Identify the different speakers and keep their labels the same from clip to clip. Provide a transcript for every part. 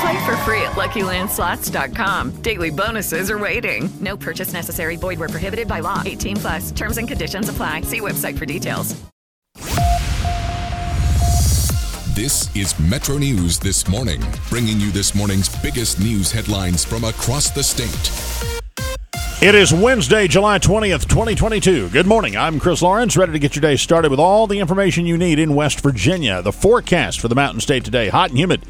Speaker 1: Play for free at LuckyLandSlots.com. Daily bonuses are waiting. No purchase necessary. Void where prohibited by law. 18 plus. Terms and conditions apply. See website for details.
Speaker 2: This is Metro News this morning, bringing you this morning's biggest news headlines from across the state.
Speaker 3: It is Wednesday, July 20th, 2022. Good morning. I'm Chris Lawrence, ready to get your day started with all the information you need in West Virginia. The forecast for the Mountain State today hot and humid,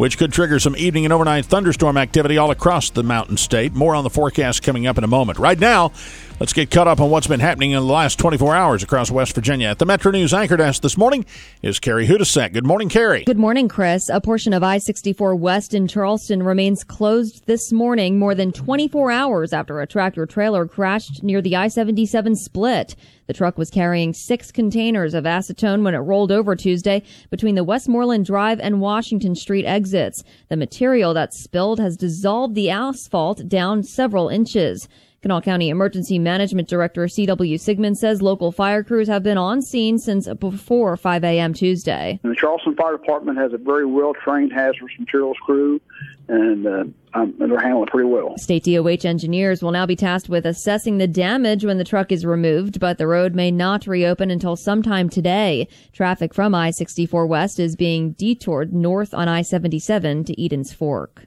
Speaker 3: which could trigger some evening and overnight thunderstorm activity all across the Mountain State. More on the forecast coming up in a moment. Right now, let's get caught up on what's been happening in the last 24 hours across West Virginia. At the Metro News Anchor Desk this morning is Carrie Hudasek. Good morning, Carrie.
Speaker 4: Good morning, Chris. A portion of I 64 West in Charleston remains closed this morning, more than 24 hours after a tractor trailer crashed near the I 77 split. The truck was carrying six containers of acetone when it rolled over Tuesday between the Westmoreland Drive and Washington Street exits. The material that spilled has dissolved the asphalt down several inches. Kanawha County Emergency Management Director C.W. Sigman says local fire crews have been on scene since before 5 a.m. Tuesday.
Speaker 5: And the Charleston Fire Department has a very well trained hazardous materials crew, and uh, um, they're handling it pretty well.
Speaker 4: State DOH engineers will now be tasked with assessing the damage when the truck is removed, but the road may not reopen until sometime today. Traffic from I 64 West is being detoured north on I 77 to Eden's Fork.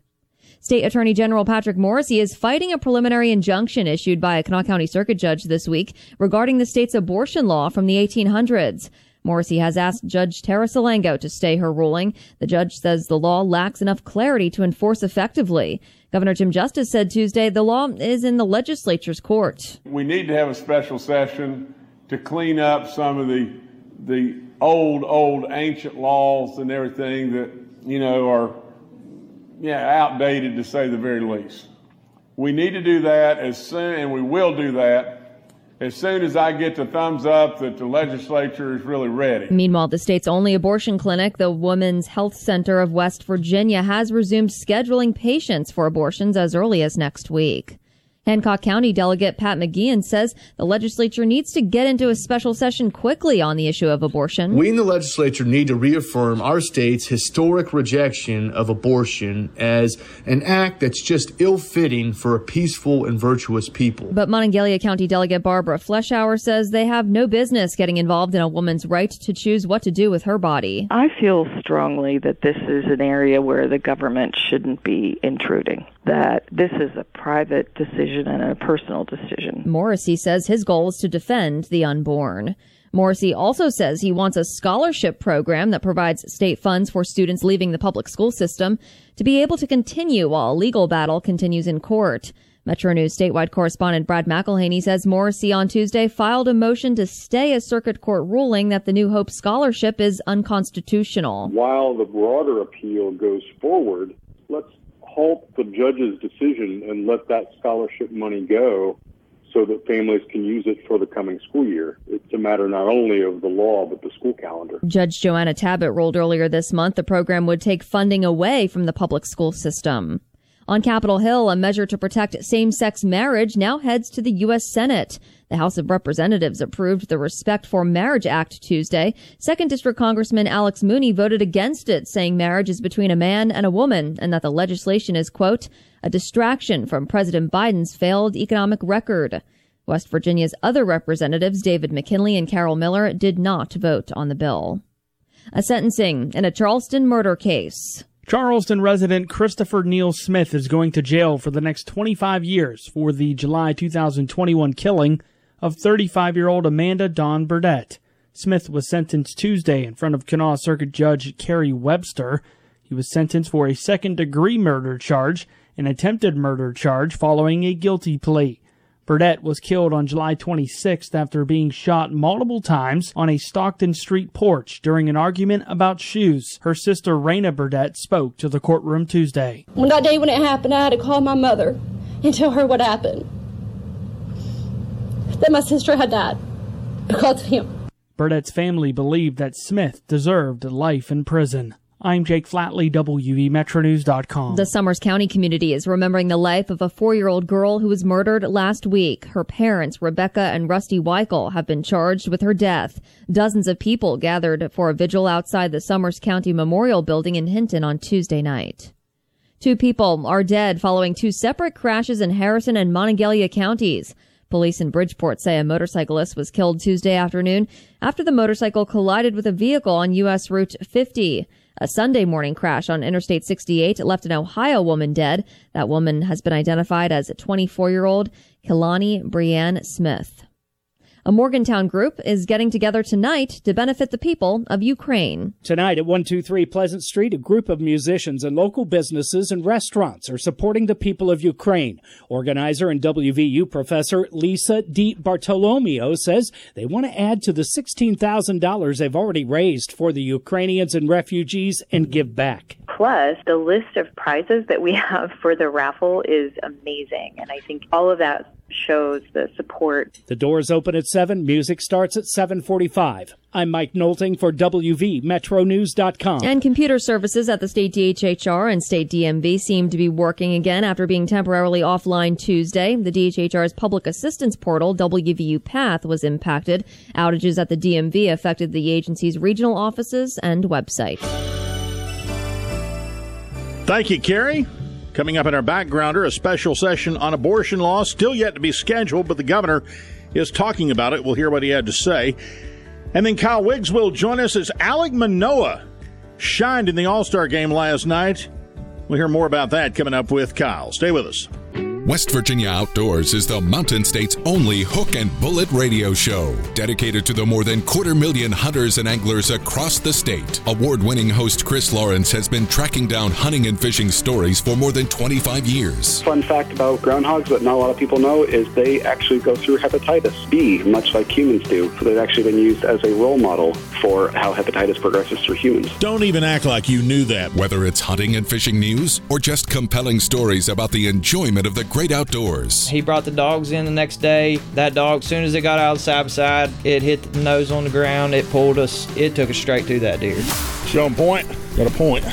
Speaker 4: State Attorney General Patrick Morrisey is fighting a preliminary injunction issued by a Kanawha County Circuit judge this week regarding the state's abortion law from the 1800s. Morrisey has asked Judge Tera Salango to stay her ruling. The judge says the law lacks enough clarity to enforce effectively. Governor Jim Justice said Tuesday the law is in the legislature's court.
Speaker 6: We need to have a special session to clean up some of the the old, old ancient laws and everything that, you know, are yeah, outdated to say the very least. We need to do that as soon, and we will do that as soon as I get the thumbs up that the legislature is really ready.
Speaker 4: Meanwhile, the state's only abortion clinic, the Women's Health Center of West Virginia, has resumed scheduling patients for abortions as early as next week. Hancock County Delegate Pat McGeehan says the legislature needs to get into a special session quickly on the issue of abortion.
Speaker 7: We in the legislature need to reaffirm our state's historic rejection of abortion as an act that's just ill fitting for a peaceful and virtuous people.
Speaker 4: But Monongalia County Delegate Barbara Fleischauer says they have no business getting involved in a woman's right to choose what to do with her body.
Speaker 8: I feel strongly that this is an area where the government shouldn't be intruding, that this is a private decision and a personal decision.
Speaker 4: Morrisey says his goal is to defend the unborn. Morrisey also says he wants a scholarship program that provides state funds for students leaving the public school system to be able to continue while a legal battle continues in court. Metro News statewide correspondent Brad McElhinny says Morrisey on Tuesday filed a motion to stay a circuit court ruling that the New Hope scholarship is unconstitutional.
Speaker 9: While the broader appeal goes forward, let's halt the judge's decision and let that scholarship money go so that families can use it for the coming school year. It's a matter not only of the law, but the school calendar.
Speaker 4: Judge Joanna Tabit ruled earlier this month the program would take funding away from the public school system. On Capitol Hill, a measure to protect same-sex marriage now heads to the U.S. Senate. The House of Representatives approved the Respect for Marriage Act Tuesday. Second District Congressman Alex Mooney voted against it, saying marriage is between a man and a woman and that the legislation is, quote, a distraction from President Biden's failed economic record. West Virginia's other representatives, David McKinley and Carol Miller, did not vote on the bill. A sentencing in a Charleston murder case.
Speaker 10: Charleston resident Christopher Neal Smith is going to jail for the next 25 years for the July 2021 killing of 35 year old Amanda Dawn Burdett. Smith was sentenced Tuesday in front of Kanawha Circuit Judge Carrie Webster. He was sentenced for a second degree murder charge, an attempted murder charge following a guilty plea. Burdett was killed on July 26th after being shot multiple times on a Stockton Street porch during an argument about shoes. Her sister Raina Burdett spoke to the courtroom Tuesday.
Speaker 11: When that day when it happened, I had to call my mother and tell her what happened. That my sister had died because of him.
Speaker 10: Burdett's family believed that Smith deserved life in prison. I'm Jake Flatley, WVMetroNews.com.
Speaker 4: The Summers County community is remembering the life of a four year old girl who was murdered last week. Her parents, Rebecca and Rusty Weichel, have been charged with her death. Dozens of people gathered for a vigil outside the Summers County Memorial Building in Hinton on Tuesday night. Two people are dead following two separate crashes in Harrison and Monongalia counties. Police in Bridgeport say a motorcyclist was killed Tuesday afternoon after the motorcycle collided with a vehicle on U.S. Route 50. A Sunday morning crash on Interstate 68 left an Ohio woman dead. That woman has been identified as 24 year old Kilani Brianne Smith. A Morgantown group is getting together tonight to benefit the people of Ukraine.
Speaker 12: Tonight at 123 Pleasant Street, a group of musicians and local businesses and restaurants are supporting the people of Ukraine. Organizer and WVU professor Lisa Di Bartolomeo says they want to add to the $16,000 they've already raised for the Ukrainians and refugees and give back.
Speaker 13: Plus, the list of prizes that we have for the raffle is amazing. And I think all of that shows the support.
Speaker 12: The doors open at 7, music starts at 7:45. I'm Mike Nolting for WVMetroNews.com.
Speaker 4: And computer services at the state DHHR and state DMV seem to be working again after being temporarily offline Tuesday. The DHHR's public assistance portal, WVU Path, was impacted. Outages at the DMV affected the agency's regional offices and website.
Speaker 3: Thank you, Carrie. Coming up in our backgrounder, a special session on abortion law still yet to be scheduled, but the governor is talking about it. We'll hear what he had to say. And then Kyle Wiggs will join us as Alek Manoah shined in the All Star game last night. We'll hear more about that coming up with Kyle. Stay with us.
Speaker 2: West Virginia Outdoors is the Mountain State's only hook and bullet radio show, dedicated to the more than quarter million hunters and anglers across the state. Award winning host Chris Lawrence has been tracking down hunting and fishing stories for more than 25 years.
Speaker 5: Fun fact about groundhogs that not a lot of people know is they actually go through hepatitis B, much like humans do. So they've actually been used as a role model for how hepatitis progresses through humans.
Speaker 3: Don't even act like you knew that.
Speaker 2: Whether it's hunting and fishing news or just compelling stories about the enjoyment of the great outdoors.
Speaker 14: He brought the dogs in the next day. That dog, as soon as it got out of the side by side, it hit the nose on the ground. It pulled us. It took us straight to that deer.
Speaker 3: Show him point. Got a point.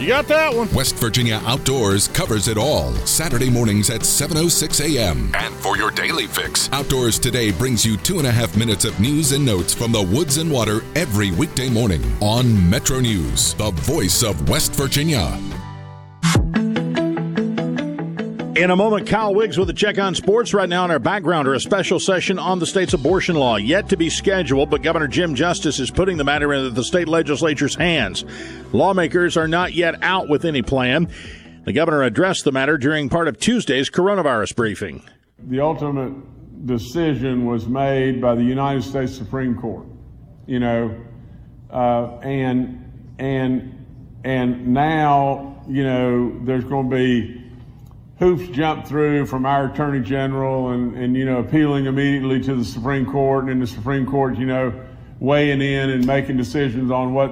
Speaker 3: You got that one.
Speaker 2: West Virginia Outdoors covers it all. Saturday mornings at 7.06 a.m. And for your daily fix, Outdoors Today brings you two and a half minutes of news and notes from the woods and water every weekday morning on Metro News, the voice of West Virginia.
Speaker 3: In a moment, Kyle Wiggs with a check on sports. Right now, in our background, backgrounder, a special session on the state's abortion law yet to be scheduled, but Governor Jim Justice is putting the matter into the state legislature's hands. Lawmakers are not yet out with any plan. The governor addressed the matter during part of Tuesday's coronavirus briefing.
Speaker 6: The ultimate decision was made by the United States Supreme Court. You know, uh, and and and now you know there's going to be hoops jumped through from our attorney general and, and you know appealing immediately to the Supreme Court and the Supreme Court you know weighing in and making decisions on what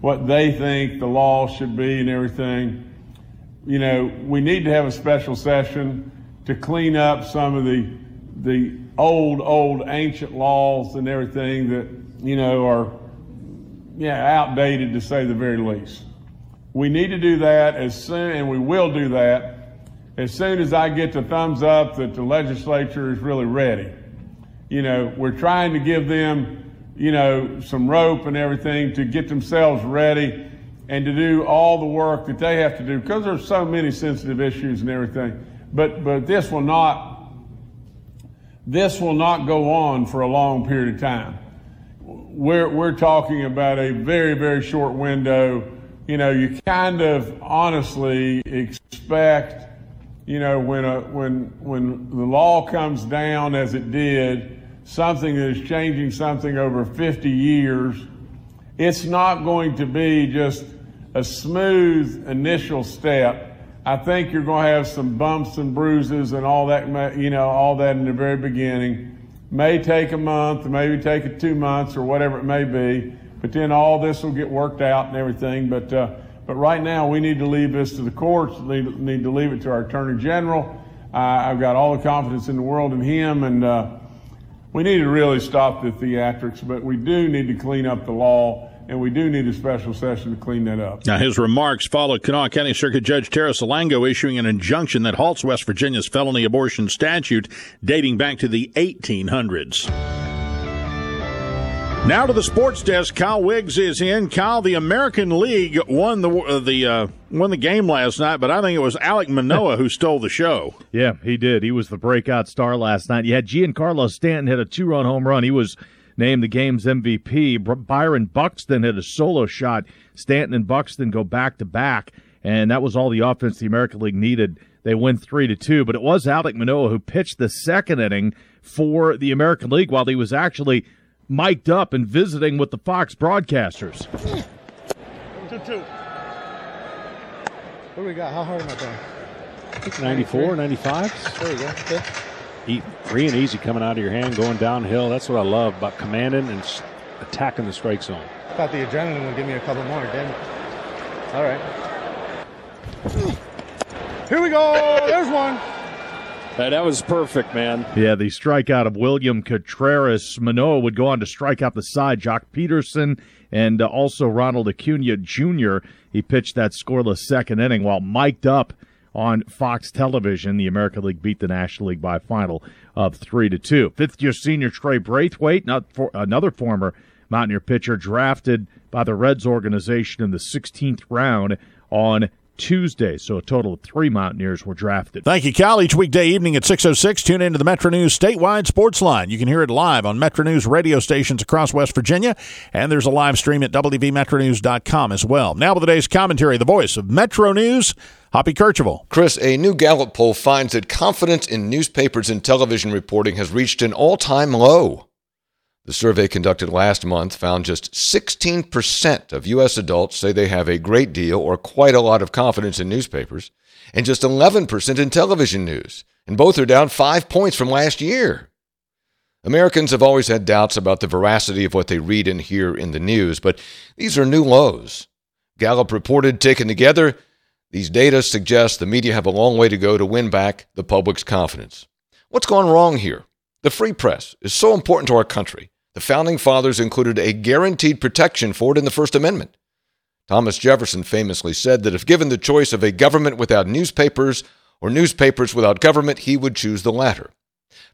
Speaker 6: what they think the law should be and everything. You know, we need to have a special session to clean up some of the the old old ancient laws and everything that you know are yeah outdated to say the very least. We need to do that as soon and we will do that as soon as I get the thumbs up that the legislature is really ready. You know, we're trying to give them, you know, some rope and everything to get themselves ready and to do all the work that they have to do because there's so many sensitive issues and everything. But but this will not this will not go on for a long period of time. We're we're talking about a very very short window. You know, you kind of honestly expect you know, when a, when when the law comes down as it did, something that is changing something over 50 years, it's not going to be just a smooth initial step. I think you're going to have some bumps and bruises and all that, you know, all that in the very beginning. May take a month, maybe take it two months or whatever it may be, but then all this will get worked out and everything. But, uh, but right now, we need to leave this to the courts, need, need to leave it to our Attorney General. I've got all the confidence in the world in him, and uh, we need to really stop the theatrics, but we do need to clean up the law and we do need a special session to clean that up.
Speaker 3: Now, his remarks followed Kanawha County Circuit Judge Tera Salango issuing an injunction that halts West Virginia's felony abortion statute dating back to the 1800s. Now to the sports desk. Kyle Wiggs is in. Kyle, the American League won the uh, the uh, won the game last night, but I think it was Alek Manoah who stole the show.
Speaker 15: Yeah, he did. He was the breakout star last night. You had Giancarlo Stanton hit a two run home run. He was named the game's MVP. Byron Buxton hit a solo shot. Stanton and Buxton go back to back, and that was all the offense the American League needed. They win three to two, but it was Alek Manoah who pitched the second inning for the American League while he was actually mic'd up and visiting with the Fox broadcasters.
Speaker 16: Two two. What do we got? How hard am I
Speaker 17: going? 94, 95.
Speaker 16: There you go. Okay.
Speaker 17: Eat, free and easy coming out of your hand, going downhill. That's what I love about commanding and attacking the strike zone.
Speaker 16: I Thought the adrenaline would give me a couple more. Damn it. All right. Here we go. There's one.
Speaker 17: Hey, that was perfect, man.
Speaker 15: Yeah, the strikeout of William Contreras. Manoah would go on to strike out the side. Joc Pederson, and uh, also Ronald Acuna Jr. He pitched that scoreless second inning while mic'd up on Fox Television. The American League beat the National League by a final of three to two. Fifth year senior Trey Braithwaite, not for, another former Mountaineer pitcher, drafted by the Reds organization in the 16th round on Tuesday. So a total of three Mountaineers were drafted.
Speaker 3: Thank you, Cal. Each weekday evening at 6.06, tune into the Metro News statewide sports line. You can hear it live on Metro News radio stations across West Virginia, and there's a live stream at WVMetroNews.com as well. Now with today's commentary, the voice of Metro News, Hoppy Kercheval.
Speaker 18: Chris, a new Gallup poll finds that confidence in newspapers and television reporting has reached an all-time low. The survey conducted last month found just 16% of U.S. adults say they have a great deal or quite a lot of confidence in newspapers, and just 11% in television news, and both are down five points from last year. Americans have always had doubts about the veracity of what they read and hear in the news, but these are new lows. Gallup reported, taken together, these data suggest the media have a long way to go to win back the public's confidence. What's gone wrong here? The free press is so important to our country. The founding fathers included a guaranteed protection for it in the First Amendment. Thomas Jefferson famously said that if given the choice of a government without newspapers or newspapers without government, he would choose the latter.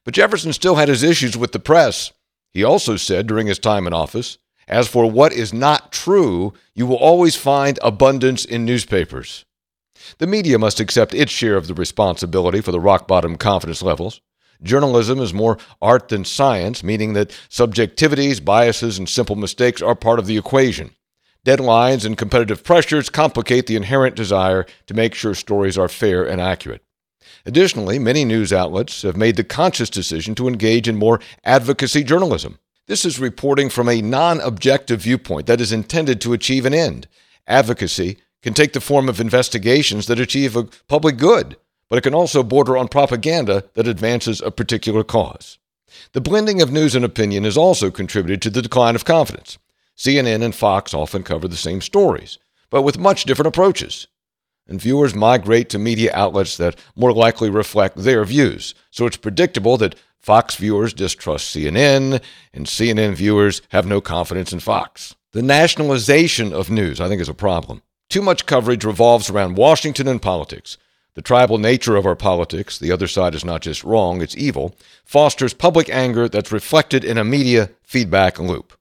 Speaker 18: But Jefferson still had his issues with the press. He also said during his time in office, As for what is not true, you will always find abundance in newspapers. The media must accept its share of the responsibility for the rock bottom confidence levels. Journalism is more art than science, meaning that subjectivities, biases, and simple mistakes are part of the equation. Deadlines and competitive pressures complicate the inherent desire to make sure stories are fair and accurate. Additionally, many news outlets have made the conscious decision to engage in more advocacy journalism. This is reporting from a non objective viewpoint that is intended to achieve an end. Advocacy can take the form of investigations that achieve a public good but it can also border on propaganda that advances a particular cause. The blending of news and opinion has also contributed to the decline of confidence. CNN and Fox often cover the same stories, but with much different approaches. And viewers migrate to media outlets that more likely reflect their views. So it's predictable that Fox viewers distrust CNN, and CNN viewers have no confidence in Fox. The nationalization of news, I think, is a problem. Too much coverage revolves around Washington and politics, the tribal nature of our politics, the other side is not just wrong, it's evil, fosters public anger that's reflected in a media feedback loop.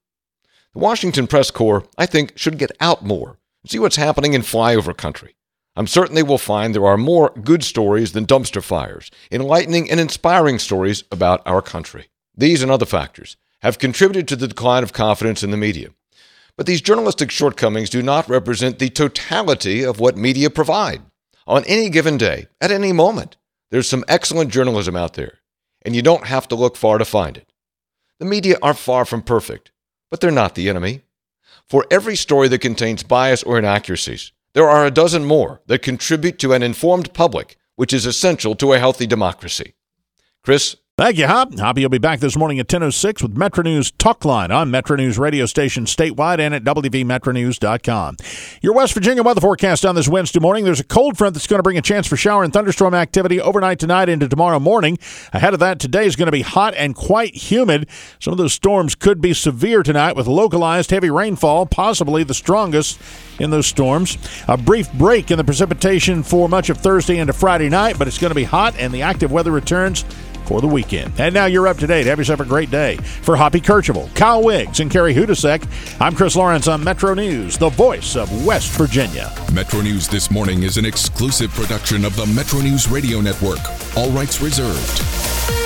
Speaker 18: The Washington Press Corps, I think, should get out more and see what's happening in flyover country. I'm certain they will find there are more good stories than dumpster fires, enlightening and inspiring stories about our country. These and other factors have contributed to the decline of confidence in the media. But these journalistic shortcomings do not represent the totality of what media provide on any given day, at any moment. There's some excellent journalism out there, and you don't have to look far to find it. The media are far from perfect, but they're not the enemy. For every story that contains bias or inaccuracies, there are a dozen more that contribute to an informed public, which is essential to a healthy democracy. Chris,
Speaker 3: Thank you, Hop. Hoppy will be back this morning at 10.06 with Metro News Talk Line on Metro News radio station statewide and at WVMetroNews.com. Your West Virginia weather forecast on this Wednesday morning. There's a cold front that's going to bring a chance for shower and thunderstorm activity overnight tonight into tomorrow morning. Ahead of that, today is going to be hot and quite humid. Some of those storms could be severe tonight with localized heavy rainfall, possibly the strongest in those storms. A brief break in the precipitation for much of Thursday into Friday night, but it's going to be hot and the active weather returns for the weekend. And now you're up to date. Have yourself a great day. For Hoppy Kercheval, Kyle Wiggs, and Carrie Hudasek, I'm Chris Lawrence on Metro News, the voice of West Virginia.
Speaker 2: Metro News This Morning is an exclusive production of the Metro News Radio Network. All rights reserved.